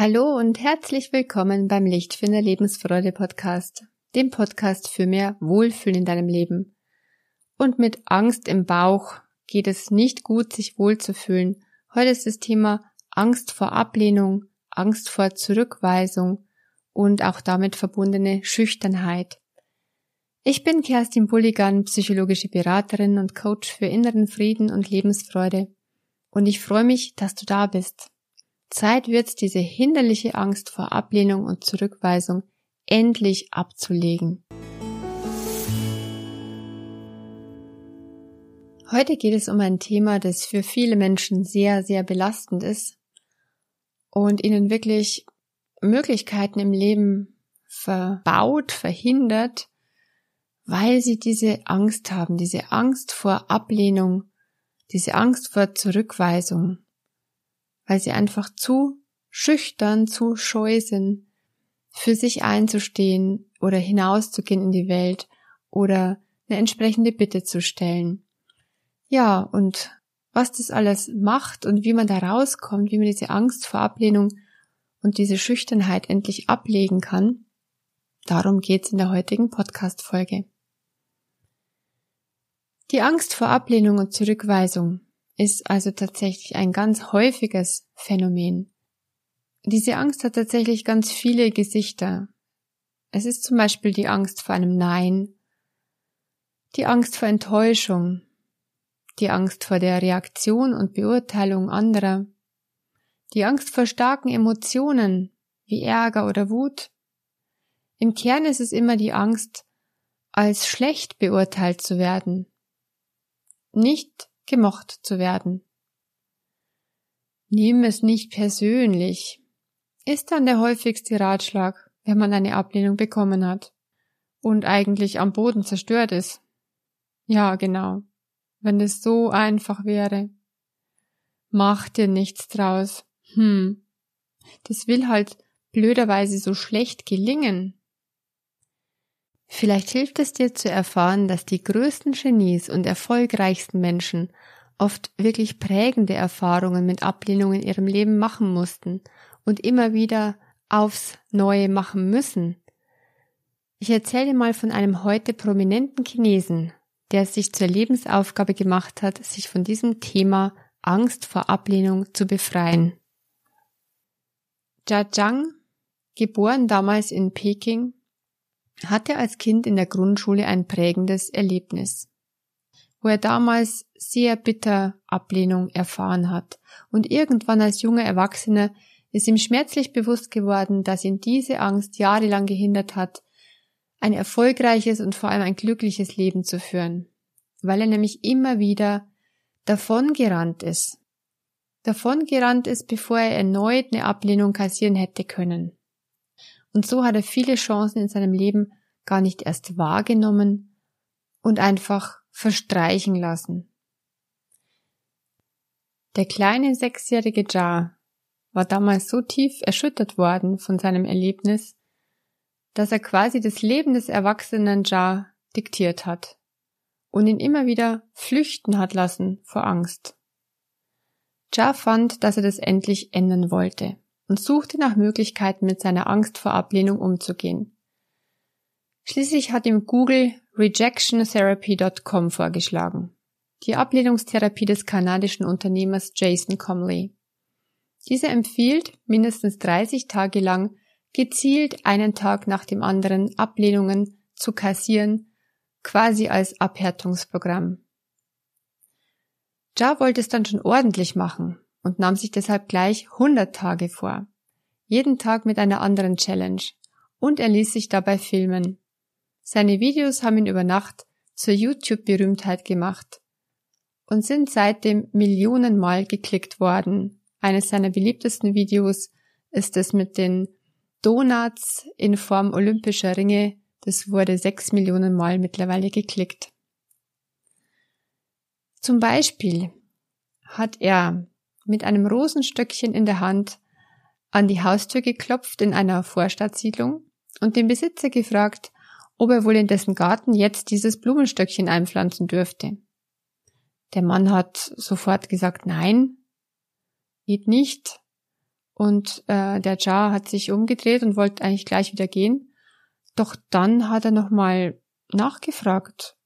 Hallo und herzlich willkommen beim Lichtfinder Lebensfreude Podcast, dem Podcast für mehr Wohlfühlen in deinem Leben. Und mit Angst im Bauch geht es nicht gut, sich wohlzufühlen. Heute ist das Thema Angst vor Ablehnung, Angst vor Zurückweisung und auch damit verbundene Schüchternheit. Ich bin Kerstin Bulligan, psychologische Beraterin und Coach für inneren Frieden und Lebensfreude. Und ich freue mich, dass du da bist. Zeit wird's, diese hinderliche Angst vor Ablehnung und Zurückweisung endlich abzulegen. Heute geht es um ein Thema, das für viele Menschen sehr, sehr belastend ist und ihnen wirklich Möglichkeiten im Leben verbaut, verhindert, weil sie diese Angst haben, diese Angst vor Ablehnung, diese Angst vor Zurückweisung weil sie einfach zu schüchtern, zu scheu sind, für sich einzustehen oder hinauszugehen in die Welt oder eine entsprechende Bitte zu stellen. Ja, und was das alles macht und wie man da rauskommt, wie man diese Angst vor Ablehnung und diese Schüchternheit endlich ablegen kann, darum geht's in der heutigen Podcast-Folge. Die Angst vor Ablehnung und Zurückweisung ist also tatsächlich ein ganz häufiges Phänomen. Diese Angst hat tatsächlich ganz viele Gesichter. Es ist zum Beispiel die Angst vor einem Nein, die Angst vor Enttäuschung, die Angst vor der Reaktion und Beurteilung anderer, die Angst vor starken Emotionen wie Ärger oder Wut. Im Kern ist es immer die Angst, als schlecht beurteilt zu werden, nicht gemocht zu werden. Nimm es nicht persönlich, ist dann der häufigste Ratschlag, wenn man eine Ablehnung bekommen hat und eigentlich am Boden zerstört ist. Ja, genau. Wenn es so einfach wäre. Mach dir nichts draus. Hm. Das will halt blöderweise so schlecht gelingen. Vielleicht hilft es dir zu erfahren, dass die größten Genies und erfolgreichsten Menschen oft wirklich prägende Erfahrungen mit Ablehnung in ihrem Leben machen mussten und immer wieder aufs Neue machen müssen. Ich erzähle mal von einem heute prominenten Chinesen, der es sich zur Lebensaufgabe gemacht hat, sich von diesem Thema Angst vor Ablehnung zu befreien. Jia Zhang, geboren damals in Peking, hatte als Kind in der Grundschule ein prägendes Erlebnis, wo er damals sehr bitter Ablehnung erfahren hat. Und irgendwann als junger Erwachsener ist ihm schmerzlich bewusst geworden, dass ihn diese Angst jahrelang gehindert hat, ein erfolgreiches und vor allem ein glückliches Leben zu führen, weil er nämlich immer wieder davongerannt ist. Davongerannt ist, bevor er erneut eine Ablehnung kassieren hätte können. Und so hat er viele Chancen in seinem Leben gar nicht erst wahrgenommen und einfach verstreichen lassen. Der kleine sechsjährige Jar war damals so tief erschüttert worden von seinem Erlebnis, dass er quasi das Leben des erwachsenen Jar diktiert hat und ihn immer wieder flüchten hat lassen vor Angst. Jar fand, dass er das endlich ändern wollte und suchte nach Möglichkeiten, mit seiner Angst vor Ablehnung umzugehen. Schließlich hat ihm Google rejectiontherapy.com vorgeschlagen, die Ablehnungstherapie des kanadischen Unternehmers Jason Comley. Dieser empfiehlt, mindestens 30 Tage lang gezielt einen Tag nach dem anderen Ablehnungen zu kassieren, quasi als Abhärtungsprogramm. Ja wollte es dann schon ordentlich machen und nahm sich deshalb gleich 100 Tage vor. Jeden Tag mit einer anderen Challenge. Und er ließ sich dabei filmen. Seine Videos haben ihn über Nacht zur YouTube-Berühmtheit gemacht und sind seitdem Millionenmal geklickt worden. Eines seiner beliebtesten Videos ist es mit den Donuts in Form olympischer Ringe. Das wurde sechs Millionen Mal mittlerweile geklickt. Zum Beispiel hat er mit einem Rosenstöckchen in der Hand an die Haustür geklopft in einer Vorstadtsiedlung und den Besitzer gefragt, ob er wohl in dessen Garten jetzt dieses Blumenstöckchen einpflanzen dürfte. Der Mann hat sofort gesagt, nein, geht nicht. und äh, der Jar hat sich umgedreht und wollte eigentlich gleich wieder gehen. Doch dann hat er nochmal nachgefragt,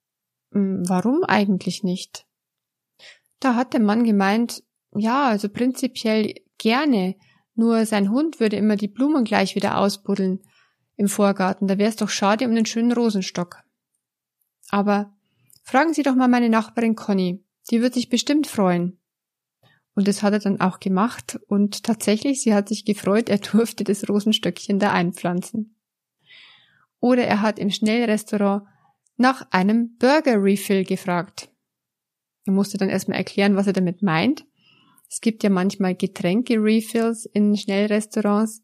hm, warum eigentlich nicht? Da hat der Mann gemeint, ja, also prinzipiell gerne, nur sein Hund würde immer die Blumen gleich wieder ausbuddeln im Vorgarten, da wäre es doch schade um den schönen Rosenstock. Aber fragen Sie doch mal meine Nachbarin Conny, die wird sich bestimmt freuen. Und das hat er dann auch gemacht und tatsächlich, sie hat sich gefreut, er durfte das Rosenstöckchen da einpflanzen. Oder er hat im Schnellrestaurant nach einem Burger Refill gefragt. Er musste dann erstmal erklären, was er damit meint. Es gibt ja manchmal Getränke-Refills in Schnellrestaurants.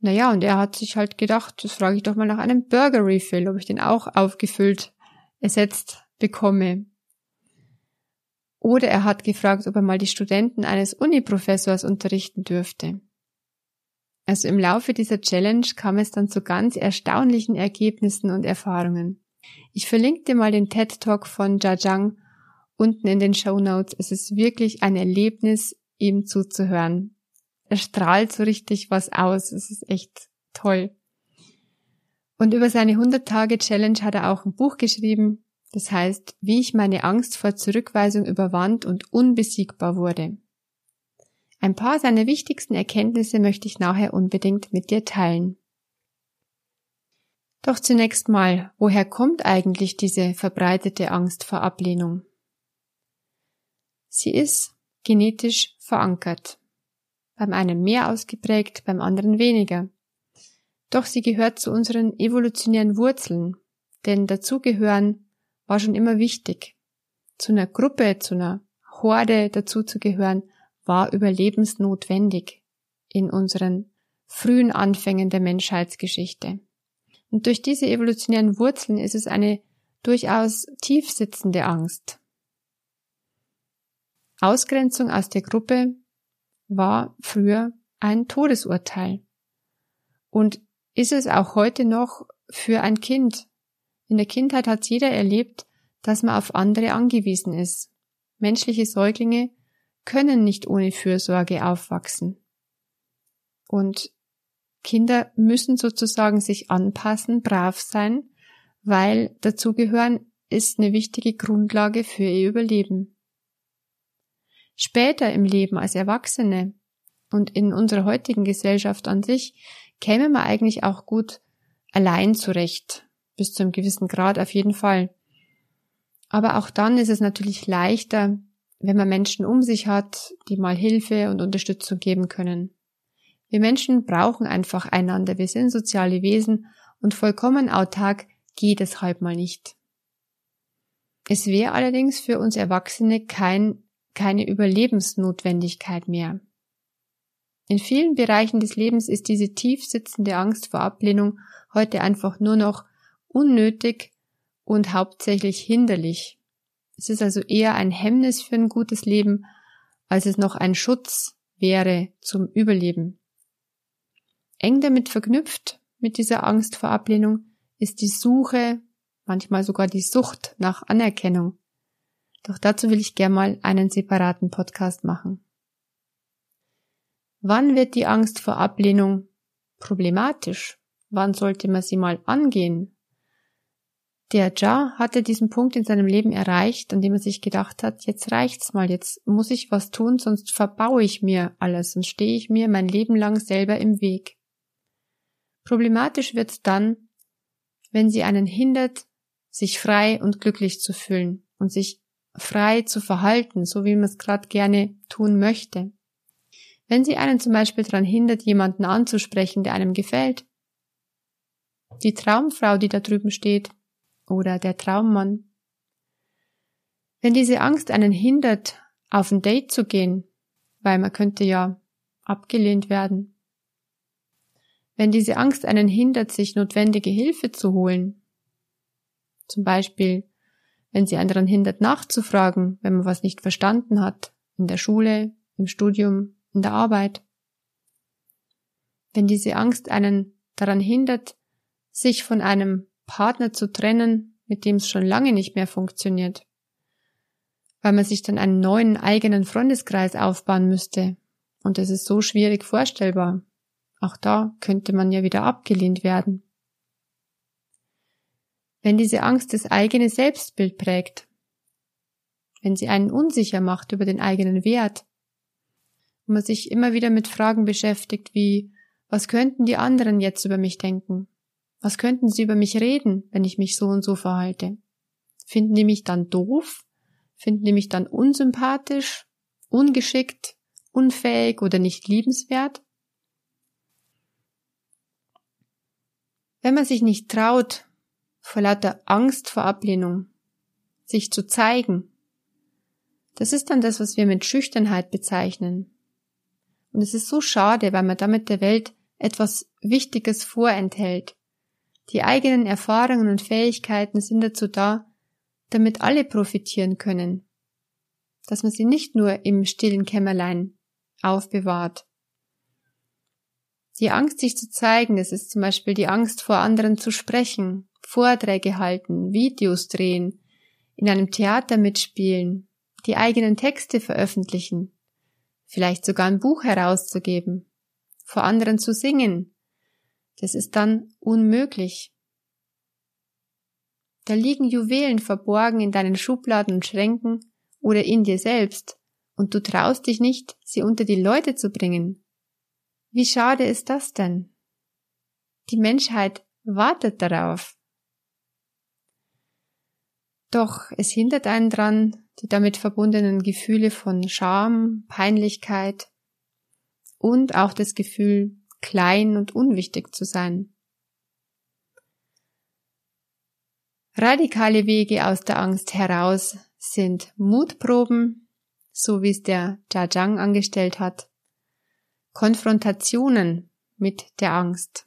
Naja, und er hat sich halt gedacht, das frage ich doch mal nach einem Burger Refill, ob ich den auch aufgefüllt ersetzt bekomme. Oder er hat gefragt, ob er mal die Studenten eines Uniprofessors unterrichten dürfte. Also im Laufe dieser Challenge kam es dann zu ganz erstaunlichen Ergebnissen und Erfahrungen. Ich verlinke dir mal den TED Talk von Jajang unten in den Show Notes. Es ist wirklich ein Erlebnis, ihm zuzuhören. Er strahlt so richtig was aus. Es ist echt toll. Und über seine 100 Tage Challenge hat er auch ein Buch geschrieben. Das heißt, wie ich meine Angst vor Zurückweisung überwand und unbesiegbar wurde. Ein paar seiner wichtigsten Erkenntnisse möchte ich nachher unbedingt mit dir teilen. Doch zunächst mal, woher kommt eigentlich diese verbreitete Angst vor Ablehnung? Sie ist genetisch verankert. Beim einen mehr ausgeprägt, beim anderen weniger. Doch sie gehört zu unseren evolutionären Wurzeln, denn dazugehören war schon immer wichtig. Zu einer Gruppe, zu einer Horde dazuzugehören, war überlebensnotwendig in unseren frühen Anfängen der Menschheitsgeschichte. Und durch diese evolutionären Wurzeln ist es eine durchaus tief sitzende Angst. Ausgrenzung aus der Gruppe war früher ein Todesurteil und ist es auch heute noch für ein Kind. In der Kindheit hat jeder erlebt, dass man auf andere angewiesen ist. Menschliche Säuglinge können nicht ohne Fürsorge aufwachsen. Und Kinder müssen sozusagen sich anpassen, brav sein, weil dazugehören ist eine wichtige Grundlage für ihr Überleben. Später im Leben als Erwachsene und in unserer heutigen Gesellschaft an sich käme man eigentlich auch gut allein zurecht, bis zu einem gewissen Grad auf jeden Fall. Aber auch dann ist es natürlich leichter, wenn man Menschen um sich hat, die mal Hilfe und Unterstützung geben können. Wir Menschen brauchen einfach einander. Wir sind soziale Wesen und vollkommen autark geht es halt mal nicht. Es wäre allerdings für uns Erwachsene kein, keine Überlebensnotwendigkeit mehr. In vielen Bereichen des Lebens ist diese tief sitzende Angst vor Ablehnung heute einfach nur noch unnötig und hauptsächlich hinderlich. Es ist also eher ein Hemmnis für ein gutes Leben, als es noch ein Schutz wäre zum Überleben. Eng damit verknüpft mit dieser Angst vor Ablehnung ist die Suche, manchmal sogar die Sucht nach Anerkennung. Doch dazu will ich gern mal einen separaten Podcast machen. Wann wird die Angst vor Ablehnung problematisch? Wann sollte man sie mal angehen? Der Ja hatte diesen Punkt in seinem Leben erreicht, an dem er sich gedacht hat, jetzt reicht's mal, jetzt muss ich was tun, sonst verbaue ich mir alles und stehe ich mir mein Leben lang selber im Weg. Problematisch wird's dann, wenn sie einen hindert, sich frei und glücklich zu fühlen und sich frei zu verhalten, so wie man es gerade gerne tun möchte. Wenn sie einen zum Beispiel daran hindert, jemanden anzusprechen, der einem gefällt, die Traumfrau, die da drüben steht, oder der Traummann. Wenn diese Angst einen hindert, auf ein Date zu gehen, weil man könnte ja abgelehnt werden, wenn diese Angst einen hindert, sich notwendige Hilfe zu holen, zum Beispiel, wenn sie einen daran hindert, nachzufragen, wenn man was nicht verstanden hat, in der Schule, im Studium, in der Arbeit, wenn diese Angst einen daran hindert, sich von einem Partner zu trennen, mit dem es schon lange nicht mehr funktioniert, weil man sich dann einen neuen eigenen Freundeskreis aufbauen müsste Und es ist so schwierig vorstellbar. Auch da könnte man ja wieder abgelehnt werden. Wenn diese Angst das eigene Selbstbild prägt, wenn sie einen unsicher macht über den eigenen Wert, und man sich immer wieder mit Fragen beschäftigt wie, was könnten die anderen jetzt über mich denken? Was könnten sie über mich reden, wenn ich mich so und so verhalte? Finden die mich dann doof? Finden die mich dann unsympathisch, ungeschickt, unfähig oder nicht liebenswert? Wenn man sich nicht traut, vor lauter Angst vor Ablehnung, sich zu zeigen, das ist dann das, was wir mit Schüchternheit bezeichnen. Und es ist so schade, weil man damit der Welt etwas Wichtiges vorenthält. Die eigenen Erfahrungen und Fähigkeiten sind dazu da, damit alle profitieren können. Dass man sie nicht nur im stillen Kämmerlein aufbewahrt. Die Angst, sich zu zeigen, das ist zum Beispiel die Angst vor anderen zu sprechen, Vorträge halten, Videos drehen, in einem Theater mitspielen, die eigenen Texte veröffentlichen, vielleicht sogar ein Buch herauszugeben, vor anderen zu singen. Das ist dann unmöglich. Da liegen Juwelen verborgen in deinen Schubladen und Schränken oder in dir selbst, und du traust dich nicht, sie unter die Leute zu bringen. Wie schade ist das denn? Die Menschheit wartet darauf. Doch es hindert einen dran, die damit verbundenen Gefühle von Scham, Peinlichkeit und auch das Gefühl, klein und unwichtig zu sein. Radikale Wege aus der Angst heraus sind Mutproben, so wie es der Jajang angestellt hat, Konfrontationen mit der Angst.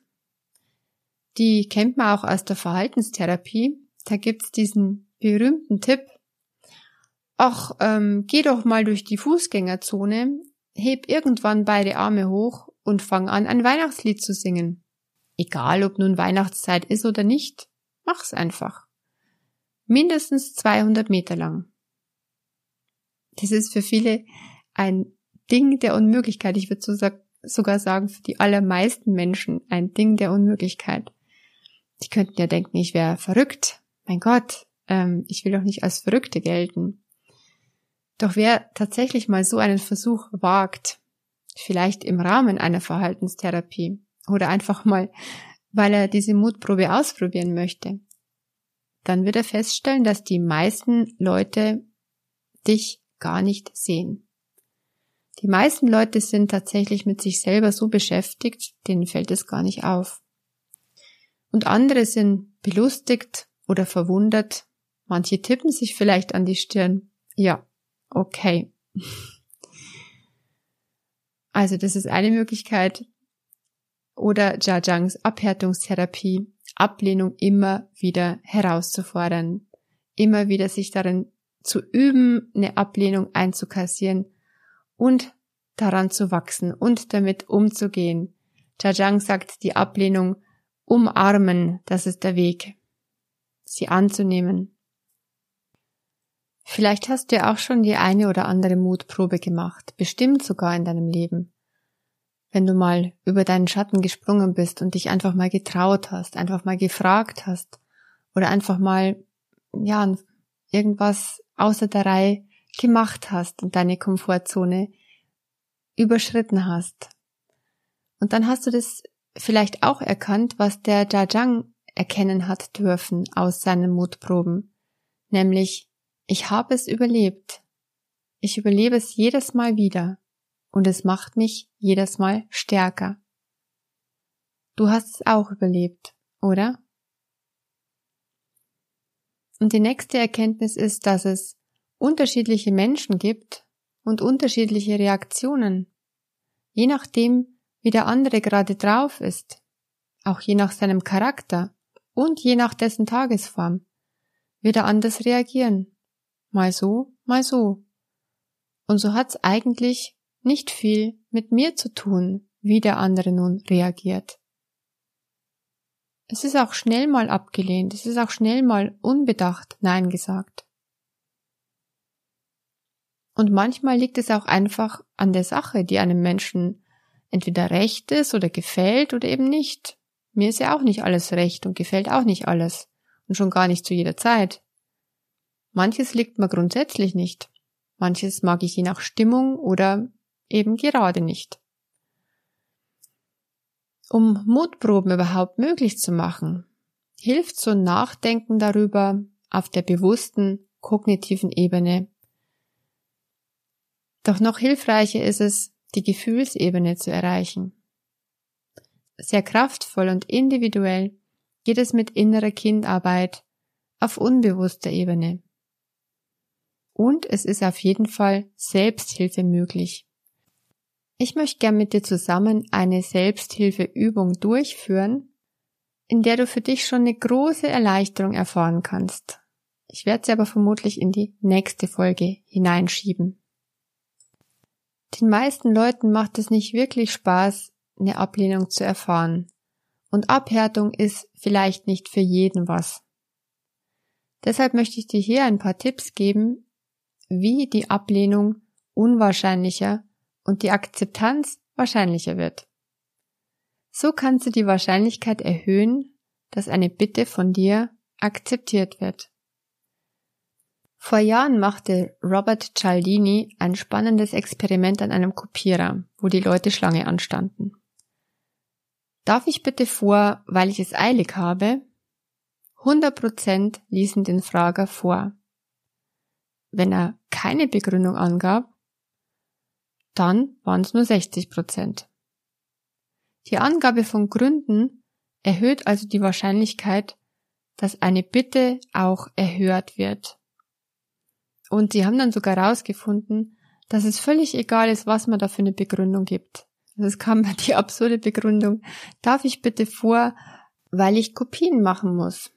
Die kennt man auch aus der Verhaltenstherapie. Da gibt's diesen berühmten Tipp, ach, ähm, geh doch mal durch die Fußgängerzone, heb irgendwann beide Arme hoch und fang an, ein Weihnachtslied zu singen. Egal, ob nun Weihnachtszeit ist oder nicht, mach's einfach. Mindestens 200 Meter lang. Das ist für viele ein Ding der Unmöglichkeit. Ich würde so sogar sagen, für die allermeisten Menschen ein Ding der Unmöglichkeit. Die könnten ja denken, ich wäre verrückt. Mein Gott, ähm, ich will doch nicht als Verrückte gelten. Doch wer tatsächlich mal so einen Versuch wagt, vielleicht im Rahmen einer Verhaltenstherapie oder einfach mal, weil er diese Mutprobe ausprobieren möchte, dann wird er feststellen, dass die meisten Leute dich gar nicht sehen. Die meisten Leute sind tatsächlich mit sich selber so beschäftigt, denen fällt es gar nicht auf. Und andere sind belustigt oder verwundert, Manche tippen sich vielleicht an die Stirn. Ja, okay. Also das ist eine Möglichkeit. Oder Jajangs Abhärtungstherapie, Ablehnung immer wieder herauszufordern, immer wieder sich darin zu üben, eine Ablehnung einzukassieren und daran zu wachsen und damit umzugehen. Jajang sagt, die Ablehnung umarmen, das ist der Weg, sie anzunehmen, Vielleicht hast du ja auch schon die eine oder andere Mutprobe gemacht, bestimmt sogar in deinem Leben. Wenn du mal über deinen Schatten gesprungen bist und dich einfach mal getraut hast, einfach mal gefragt hast oder einfach mal, ja, irgendwas außer der Reihe gemacht hast und deine Komfortzone überschritten hast. Und dann hast du das vielleicht auch erkannt, was der Jajang erkennen hat dürfen aus seinen Mutproben, nämlich ich habe es überlebt. Ich überlebe es jedes Mal wieder und es macht mich jedes Mal stärker. Du hast es auch überlebt, oder? Und die nächste Erkenntnis ist, dass es unterschiedliche Menschen gibt und unterschiedliche Reaktionen, je nachdem, wie der andere gerade drauf ist, auch je nach seinem Charakter und je nach dessen Tagesform, wird er anders reagieren mal so, mal so. Und so hat's eigentlich nicht viel mit mir zu tun, wie der andere nun reagiert. Es ist auch schnell mal abgelehnt, es ist auch schnell mal unbedacht Nein gesagt. Und manchmal liegt es auch einfach an der Sache, die einem Menschen entweder recht ist oder gefällt oder eben nicht. Mir ist ja auch nicht alles recht und gefällt auch nicht alles. Und schon gar nicht zu jeder Zeit. Manches liegt mir grundsätzlich nicht. Manches mag ich je nach Stimmung oder eben gerade nicht. Um Mutproben überhaupt möglich zu machen, hilft so ein Nachdenken darüber auf der bewussten kognitiven Ebene. Doch noch hilfreicher ist es, die Gefühlsebene zu erreichen. Sehr kraftvoll und individuell geht es mit innerer Kindarbeit auf unbewusster Ebene. Und es ist auf jeden Fall Selbsthilfe möglich. Ich möchte gern mit dir zusammen eine Selbsthilfeübung durchführen, in der du für dich schon eine große Erleichterung erfahren kannst. Ich werde sie aber vermutlich in die nächste Folge hineinschieben. Den meisten Leuten macht es nicht wirklich Spaß, eine Ablehnung zu erfahren. Und Abhärtung ist vielleicht nicht für jeden was. Deshalb möchte ich dir hier ein paar Tipps geben, wie die Ablehnung unwahrscheinlicher und die Akzeptanz wahrscheinlicher wird. So kannst du die Wahrscheinlichkeit erhöhen, dass eine Bitte von dir akzeptiert wird. Vor Jahren machte Robert Cialdini ein spannendes Experiment an einem Kopierer, wo die Leute Schlange anstanden. Darf ich bitte vor, weil ich es eilig habe? 100% ließen den Frager vor. Wenn er keine Begründung angab, dann waren es nur 60%. Die Angabe von Gründen erhöht also die Wahrscheinlichkeit, dass eine Bitte auch erhört wird. Und sie haben dann sogar herausgefunden, dass es völlig egal ist, was man da für eine Begründung gibt. Also es kam die absurde Begründung, darf ich bitte vor, weil ich Kopien machen muss.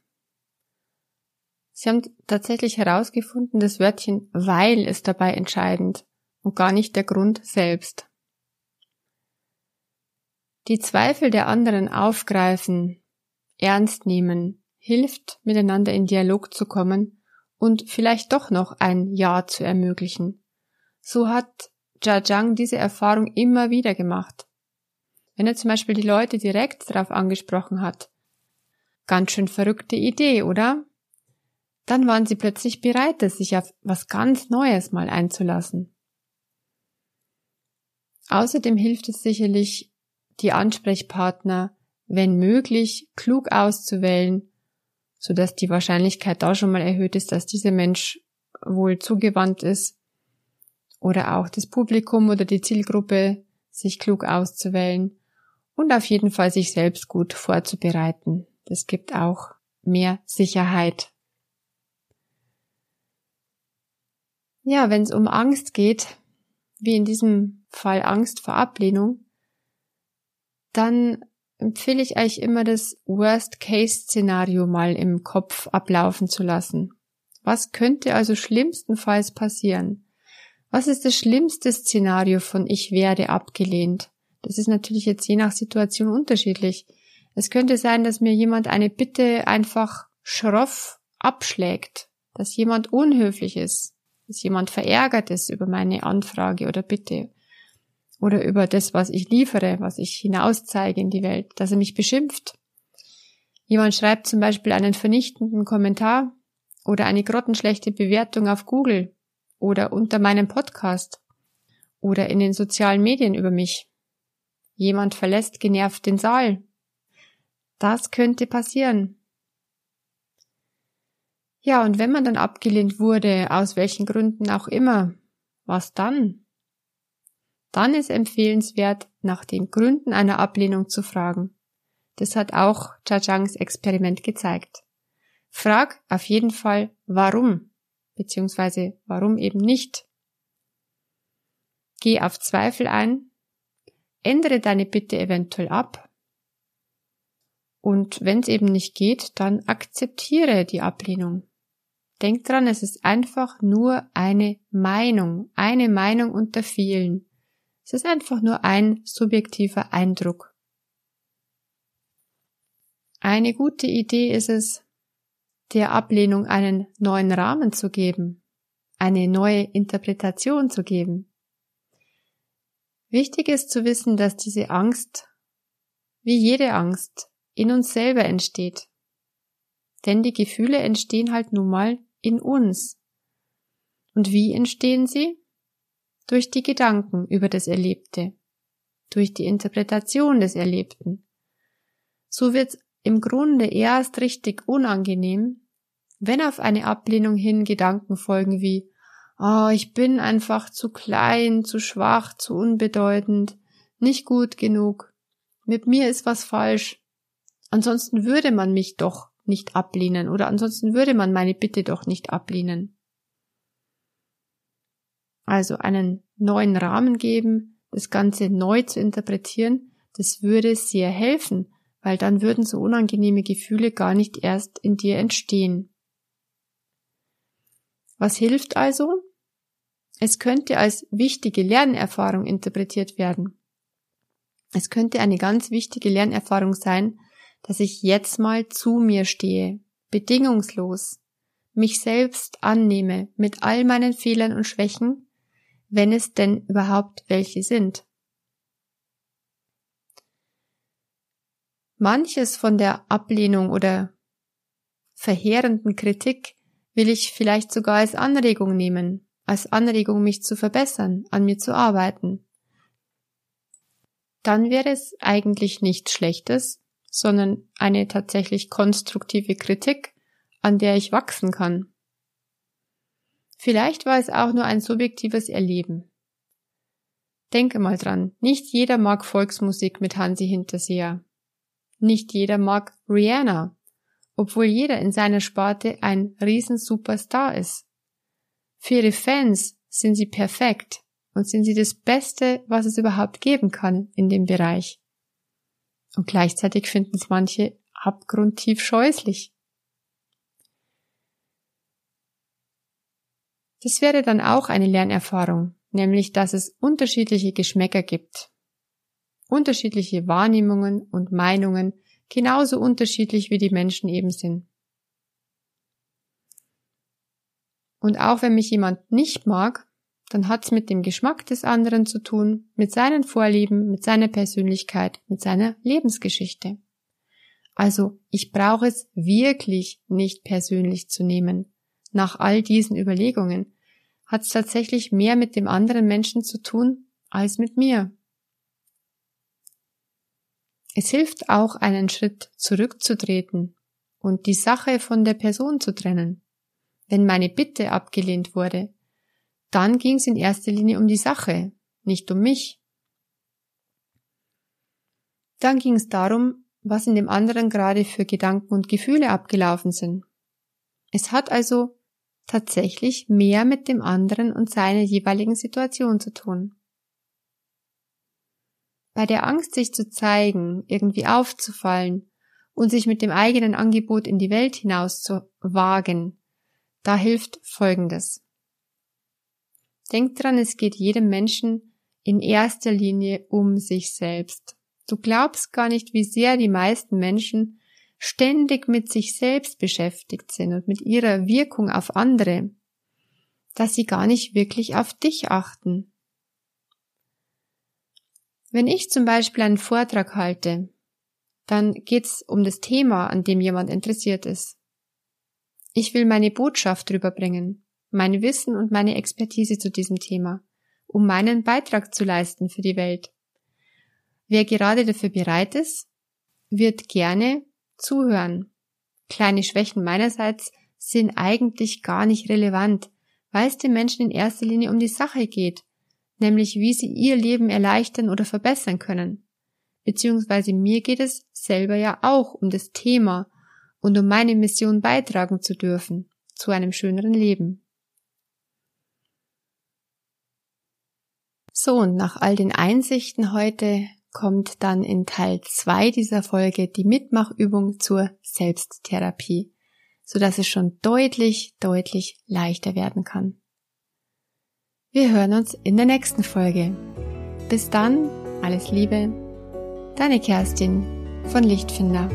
Sie haben tatsächlich herausgefunden, das Wörtchen weil ist dabei entscheidend und gar nicht der Grund selbst. Die Zweifel der anderen aufgreifen, ernst nehmen, hilft, miteinander in Dialog zu kommen und vielleicht doch noch ein Ja zu ermöglichen. So hat Zhang diese Erfahrung immer wieder gemacht. Wenn er zum Beispiel die Leute direkt darauf angesprochen hat. Ganz schön verrückte Idee, oder? Dann waren sie plötzlich bereit, sich auf was ganz Neues mal einzulassen. Außerdem hilft es sicherlich, die Ansprechpartner, wenn möglich, klug auszuwählen sodass die Wahrscheinlichkeit da schon mal erhöht ist, dass dieser Mensch wohl zugewandt ist oder auch das Publikum oder die Zielgruppe sich klug auszuwählen und auf jeden Fall sich selbst gut vorzubereiten. Das gibt auch mehr Sicherheit. Ja, wenn es um Angst geht, wie in diesem Fall Angst vor Ablehnung, dann empfehle ich eigentlich immer das Worst-Case-Szenario mal im Kopf ablaufen zu lassen. Was könnte also schlimmstenfalls passieren? Was ist das schlimmste Szenario von ich werde abgelehnt? Das ist natürlich jetzt je nach Situation unterschiedlich. Es könnte sein, dass mir jemand eine Bitte einfach schroff abschlägt, dass jemand unhöflich ist, dass jemand verärgert ist über meine Anfrage oder Bitte oder über das, was ich liefere, was ich hinauszeige in die Welt, dass er mich beschimpft. Jemand schreibt zum Beispiel einen vernichtenden Kommentar oder eine grottenschlechte Bewertung auf Google oder unter meinem Podcast oder in den sozialen Medien über mich. Jemand verlässt genervt den Saal. Das könnte passieren. Ja, und wenn man dann abgelehnt wurde, aus welchen Gründen auch immer, was dann? dann ist empfehlenswert, nach den Gründen einer Ablehnung zu fragen. Das hat auch Chachangs Experiment gezeigt. Frag auf jeden Fall, warum, beziehungsweise warum eben nicht. Geh auf Zweifel ein, ändere deine Bitte eventuell ab und wenn es eben nicht geht, dann akzeptiere die Ablehnung. Denk dran, es ist einfach nur eine Meinung, eine Meinung unter vielen. Es ist einfach nur ein subjektiver Eindruck. Eine gute Idee ist es, der Ablehnung einen neuen Rahmen zu geben, eine neue Interpretation zu geben. Wichtig ist zu wissen, dass diese Angst, wie jede Angst, in uns selber entsteht. Denn die Gefühle entstehen halt nun mal in uns. Und wie entstehen sie? Durch die Gedanken über das Erlebte, durch die Interpretation des Erlebten. So wird im Grunde erst richtig unangenehm, wenn auf eine Ablehnung hin Gedanken folgen wie oh, ich bin einfach zu klein, zu schwach, zu unbedeutend, nicht gut genug, mit mir ist was falsch, ansonsten würde man mich doch nicht ablehnen oder ansonsten würde man meine Bitte doch nicht ablehnen. Also einen neuen Rahmen geben, das Ganze neu zu interpretieren, das würde sehr helfen, weil dann würden so unangenehme Gefühle gar nicht erst in dir entstehen. Was hilft also? Es könnte als wichtige Lernerfahrung interpretiert werden. Es könnte eine ganz wichtige Lernerfahrung sein, dass ich jetzt mal zu mir stehe, bedingungslos, mich selbst annehme mit all meinen Fehlern und Schwächen, wenn es denn überhaupt welche sind. Manches von der Ablehnung oder verheerenden Kritik will ich vielleicht sogar als Anregung nehmen, als Anregung, mich zu verbessern, an mir zu arbeiten. Dann wäre es eigentlich nichts Schlechtes, sondern eine tatsächlich konstruktive Kritik, an der ich wachsen kann. Vielleicht war es auch nur ein subjektives Erleben. Denke mal dran, nicht jeder mag Volksmusik mit Hansi Hinterseher. Nicht jeder mag Rihanna, obwohl jeder in seiner Sparte ein Riesensuperstar ist. Für ihre Fans sind sie perfekt und sind sie das Beste, was es überhaupt geben kann in dem Bereich. Und gleichzeitig finden es manche abgrundtief scheußlich. Das wäre dann auch eine Lernerfahrung, nämlich dass es unterschiedliche Geschmäcker gibt. Unterschiedliche Wahrnehmungen und Meinungen, genauso unterschiedlich wie die Menschen eben sind. Und auch wenn mich jemand nicht mag, dann hat's mit dem Geschmack des anderen zu tun, mit seinen Vorlieben, mit seiner Persönlichkeit, mit seiner Lebensgeschichte. Also ich brauche es wirklich nicht persönlich zu nehmen. Nach all diesen Überlegungen hat es tatsächlich mehr mit dem anderen Menschen zu tun als mit mir. Es hilft auch, einen Schritt zurückzutreten und die Sache von der Person zu trennen. Wenn meine Bitte abgelehnt wurde, dann ging es in erster Linie um die Sache, nicht um mich. Dann ging es darum, was in dem anderen gerade für Gedanken und Gefühle abgelaufen sind. Es hat also tatsächlich mehr mit dem anderen und seiner jeweiligen Situation zu tun. Bei der Angst, sich zu zeigen, irgendwie aufzufallen und sich mit dem eigenen Angebot in die Welt hinaus zu wagen, da hilft Folgendes. Denkt dran, es geht jedem Menschen in erster Linie um sich selbst. Du glaubst gar nicht, wie sehr die meisten Menschen ständig mit sich selbst beschäftigt sind und mit ihrer Wirkung auf andere, dass sie gar nicht wirklich auf dich achten. Wenn ich zum Beispiel einen Vortrag halte, dann geht's um das Thema, an dem jemand interessiert ist. Ich will meine Botschaft rüberbringen, mein Wissen und meine Expertise zu diesem Thema, um meinen Beitrag zu leisten für die Welt. Wer gerade dafür bereit ist, wird gerne zuhören. Kleine Schwächen meinerseits sind eigentlich gar nicht relevant, weil es den Menschen in erster Linie um die Sache geht, nämlich wie sie ihr Leben erleichtern oder verbessern können. Beziehungsweise mir geht es selber ja auch um das Thema und um meine Mission beitragen zu dürfen zu einem schöneren Leben. So, und nach all den Einsichten heute kommt dann in Teil 2 dieser Folge die Mitmachübung zur Selbsttherapie, so dass es schon deutlich, deutlich leichter werden kann. Wir hören uns in der nächsten Folge. Bis dann, alles Liebe, deine Kerstin von Lichtfinder.